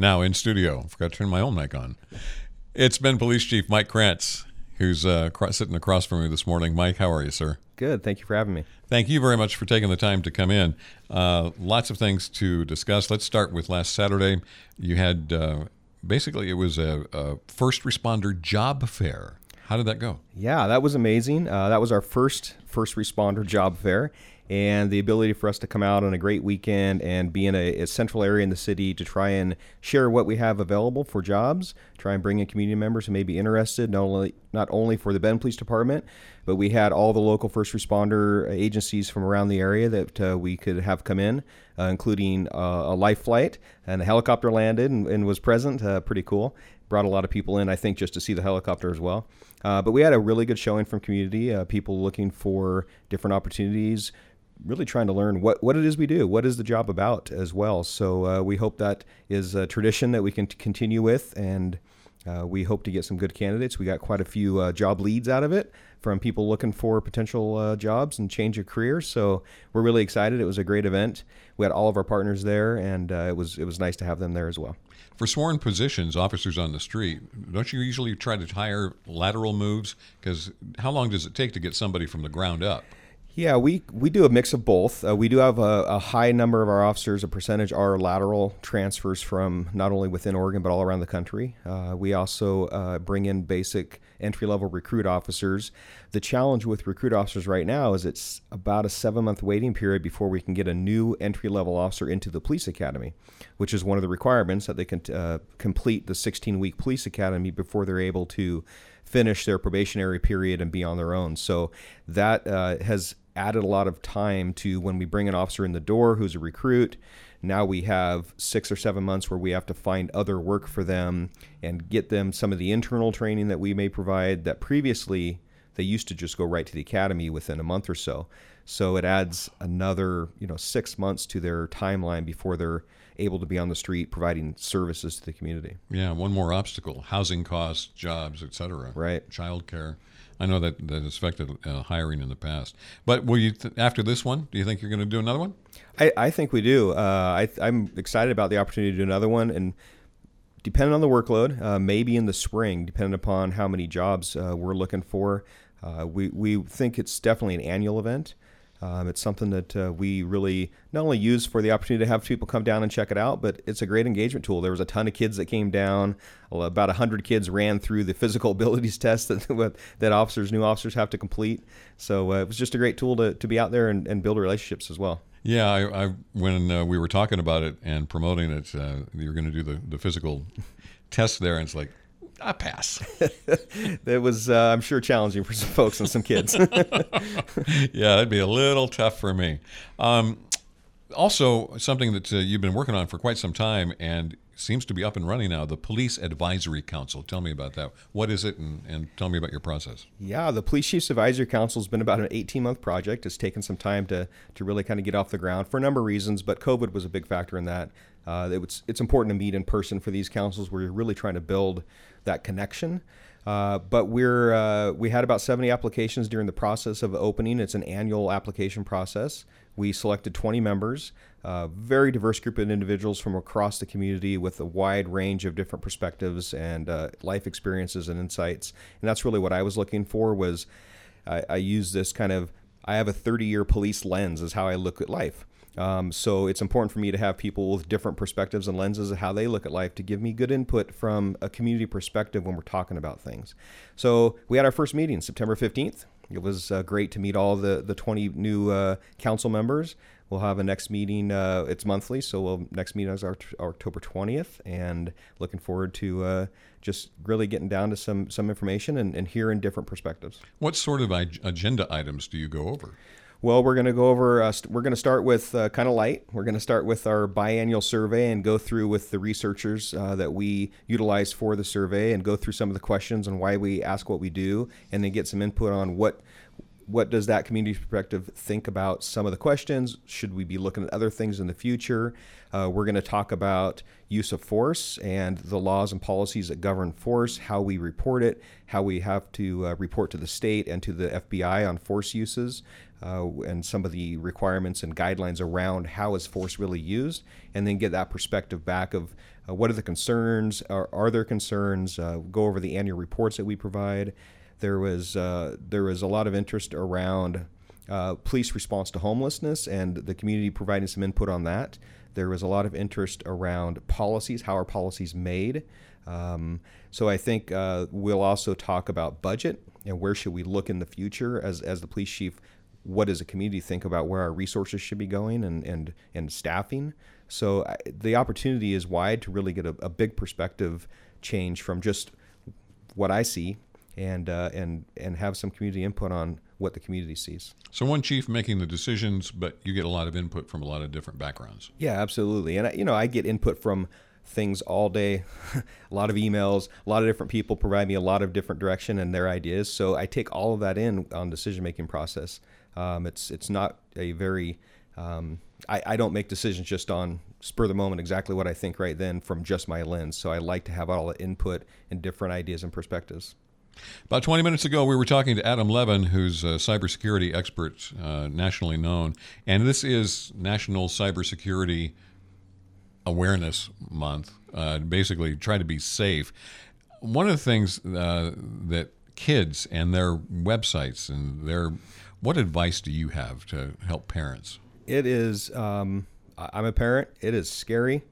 Now in studio. I forgot to turn my own mic on. It's been Police Chief Mike Krantz, who's uh, sitting across from me this morning. Mike, how are you, sir? Good. Thank you for having me. Thank you very much for taking the time to come in. Uh, lots of things to discuss. Let's start with last Saturday. You had uh, basically it was a, a first responder job fair. How did that go? Yeah, that was amazing. Uh, that was our first first responder job fair, and the ability for us to come out on a great weekend and be in a, a, central area in the city to try and share what we have available for jobs, try and bring in community members who may be interested, not only not only for the Bend Police Department, but we had all the local first responder agencies from around the area that uh, we could have come in, uh, including uh, a life flight and a helicopter landed and, and was present. Uh, pretty cool. Brought a lot of people in, I think, just to see the helicopter as well. Uh, but we had a really good showing from community, uh, people looking for different opportunities, really trying to learn what, what it is we do, what is the job about as well. So uh, we hope that is a tradition that we can continue with, and uh, we hope to get some good candidates. We got quite a few uh, job leads out of it from people looking for potential uh, jobs and change of career. So we're really excited. It was a great event. We had all of our partners there, and uh, it was it was nice to have them there as well. For sworn positions, officers on the street, don't you usually try to hire lateral moves? Because how long does it take to get somebody from the ground up? Yeah, we, we do a mix of both. Uh, we do have a, a, high number of our officers, a percentage are lateral transfers from not only within Oregon but all around the country. Uh, we also uh, bring in basic entry level recruit officers. The challenge with recruit officers right now is it's about a seven month waiting period before we can get a new entry level officer into the police academy, which is one of the requirements that they can uh, complete the 16 week police academy before they're able to finish their probationary period and be on their own. So that uh, has added a lot of time to when we bring an officer in the door who's a recruit. Now we have six or seven months where we have to find other work for them and get them some of the internal training that we may provide that previously they used to just go right to the academy within a month or so. So it adds another, you know, six months to their timeline before they're able to be on the street providing services to the community. Yeah, one more obstacle: housing costs, jobs, etc. Right. Childcare. I know that that has affected uh, hiring in the past. But will you th- after this one? Do you think you're going to do another one? I, I think we do. Uh, I, I'm excited about the opportunity to do another one, and depending on the workload, uh, maybe in the spring, depending upon how many jobs uh, we're looking for. Uh, we we think it's definitely an annual event. Um, it's something that uh, we really not only use for the opportunity to have people come down and check it out, but it's a great engagement tool. There was a ton of kids that came down. About 100 kids ran through the physical abilities test that, that officers, new officers have to complete. So uh, it was just a great tool to, to be out there and, and build relationships as well. Yeah, I, I when uh, we were talking about it and promoting it, uh, you're going to do the, the physical test there, and it's like, I pass. it was, uh, I'm sure, challenging for some folks and some kids. yeah, that'd be a little tough for me. Um, also, something that uh, you've been working on for quite some time and seems to be up and running now the Police Advisory Council. Tell me about that. What is it, and, and tell me about your process? Yeah, the Police Chiefs Advisory Council has been about an 18 month project. It's taken some time to, to really kind of get off the ground for a number of reasons, but COVID was a big factor in that. Uh, it was, it's important to meet in person for these councils where you're really trying to build that connection. Uh, but we're uh, we had about 70 applications during the process of opening. It's an annual application process. We selected 20 members, a uh, very diverse group of individuals from across the community with a wide range of different perspectives and uh, life experiences and insights. And that's really what I was looking for. Was I, I use this kind of I have a 30 year police lens is how I look at life. Um, so it's important for me to have people with different perspectives and lenses of how they look at life to give me good input from a community perspective when we're talking about things. So we had our first meeting September 15th. It was uh, great to meet all the, the 20 new uh, council members. We'll have a next meeting. Uh, it's monthly, so we'll next meeting is our, our October 20th, and looking forward to uh, just really getting down to some some information and, and hearing different perspectives. What sort of agenda items do you go over? Well, we're going to go over, uh, st- we're going to start with uh, kind of light. We're going to start with our biannual survey and go through with the researchers uh, that we utilize for the survey and go through some of the questions and why we ask what we do and then get some input on what what does that community perspective think about some of the questions? Should we be looking at other things in the future? Uh, we're going to talk about use of force and the laws and policies that govern force, how we report it, how we have to uh, report to the state and to the FBI on force uses, uh, and some of the requirements and guidelines around how is force really used, and then get that perspective back of uh, what are the concerns, are, are there concerns, uh, go over the annual reports that we provide. There was uh, there was a lot of interest around uh, police response to homelessness and the community providing some input on that. There was a lot of interest around policies, how are policies made. Um, so I think uh, we'll also talk about budget and where should we look in the future as, as the police chief. What does the community think about where our resources should be going and, and, and staffing? So I, the opportunity is wide to really get a, a big perspective change from just what I see and uh, and and have some community input on what the community sees. So one chief making the decisions, but you get a lot of input from a lot of different backgrounds. Yeah, absolutely. And I, you know, I get input from things all day, a lot of emails, a lot of different people provide me a lot of different direction and their ideas. So I take all of that in on decision making process. Um, it's it's not a very um, I, I don't make decisions just on spur of the moment exactly what I think right then from just my lens. So I like to have all the input and different ideas and perspectives. About 20 minutes ago, we were talking to Adam Levin, who's a cybersecurity expert, uh, nationally known. And this is National Cybersecurity Awareness Month. Uh, basically, try to be safe. One of the things uh, that kids and their websites and their what advice do you have to help parents? It is. Um, I'm a parent. It is scary.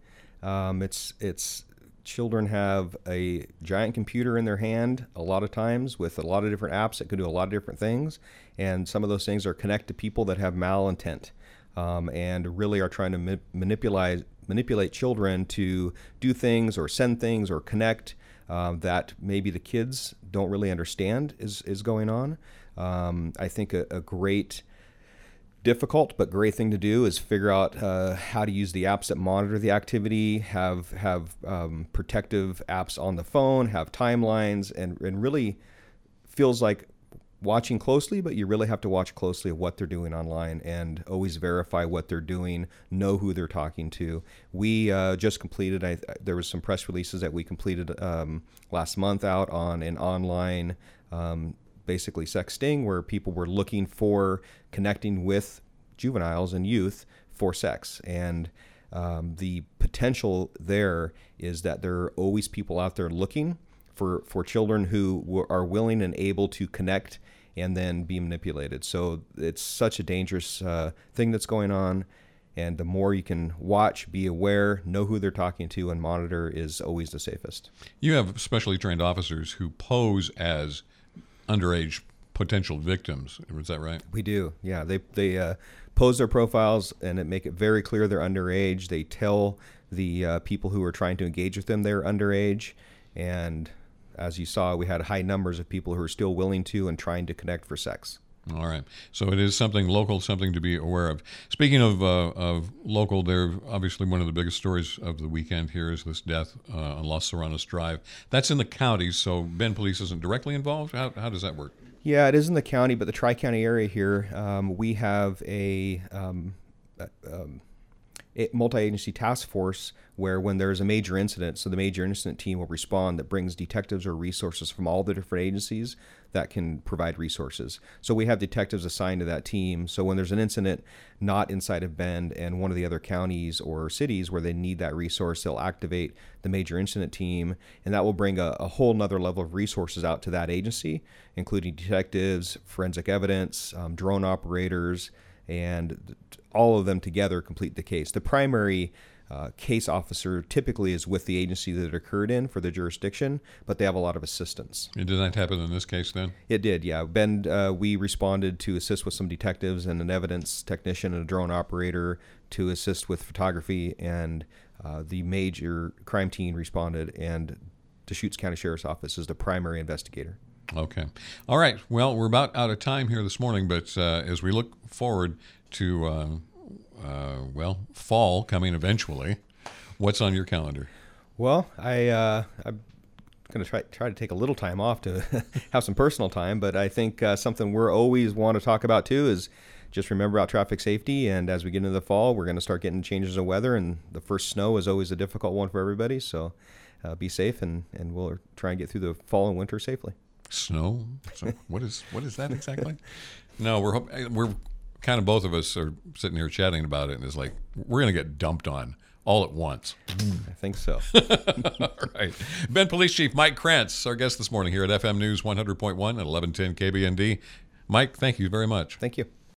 Um, it's it's children have a giant computer in their hand a lot of times with a lot of different apps that can do a lot of different things. And some of those things are connect to people that have malintent um, and really are trying to ma- manipulate manipulate children to do things or send things or connect um, that maybe the kids don't really understand is is going on. Um, I think a, a great difficult but great thing to do is figure out uh, how to use the apps that monitor the activity, have have um, protective apps on the phone, have timelines, and and really feels like watching closely, but you really have to watch closely what they're doing online and always verify what they're doing, know who they're talking to. We uh, just completed. I, there was some press releases that we completed um, last month out on an online um, basically sexting, where people were looking for connecting with juveniles and youth for sex. And um, the potential there is that there are always people out there looking for, for children who w- are willing and able to connect and then be manipulated. So it's such a dangerous uh, thing that's going on. And the more you can watch, be aware, know who they're talking to, and monitor is always the safest. You have specially trained officers who pose as underage potential victims. Is that right? We do. Yeah, they they uh, pose their profiles and it make it very clear they're underage. They tell the uh, people who are trying to engage with them they're underage, and as you saw, we had high numbers of people who are still willing to and trying to connect for sex. All right. So it is something local, something to be aware of. Speaking of, uh, of local, there obviously one of the biggest stories of the weekend here is this death uh, on Los Serranos Drive. That's in the county, so Bend Police isn't directly involved. How, how does that work? Yeah, it is in the county, but the Tri County area here, um, we have a um, um, multi-agency task force where when there's a major incident so the major incident team will respond that brings detectives or resources from all the different agencies that can provide resources. So we have detectives assigned to that team. So when there's an incident not inside of bend and one of the other counties or cities where they need that resource they'll activate the major incident team and that will bring a, a whole nother level of resources out to that agency including detectives forensic evidence um, drone operators and all of them together complete the case. The primary uh, case officer typically is with the agency that it occurred in for the jurisdiction, but they have a lot of assistance. And did that happen in this case then? It did, yeah. Bend, uh, we responded to assist with some detectives and an evidence technician and a drone operator to assist with photography, and uh, the major crime team responded, and Deschutes County Sheriff's Office is the primary investigator. Okay. All right. Well, we're about out of time here this morning, but uh, as we look forward to, uh, uh, well, fall coming eventually, what's on your calendar? Well, I, uh, I going to try try to take a little time off to have some personal time. But I think uh, something we're always want to talk about too is just remember about traffic safety. And as we get into the fall, we're going to start getting changes of weather, and the first snow is always a difficult one for everybody. So uh, be safe, and and we'll try and get through the fall and winter safely. Snow? So what is what is that exactly? no, we're eh, we're kind of both of us are sitting here chatting about it, and it's like we're going to get dumped on all at once. I think so. all right. Bend Police Chief Mike Krantz, our guest this morning here at FM News 100.1 at 1110 KBND. Mike, thank you very much. Thank you.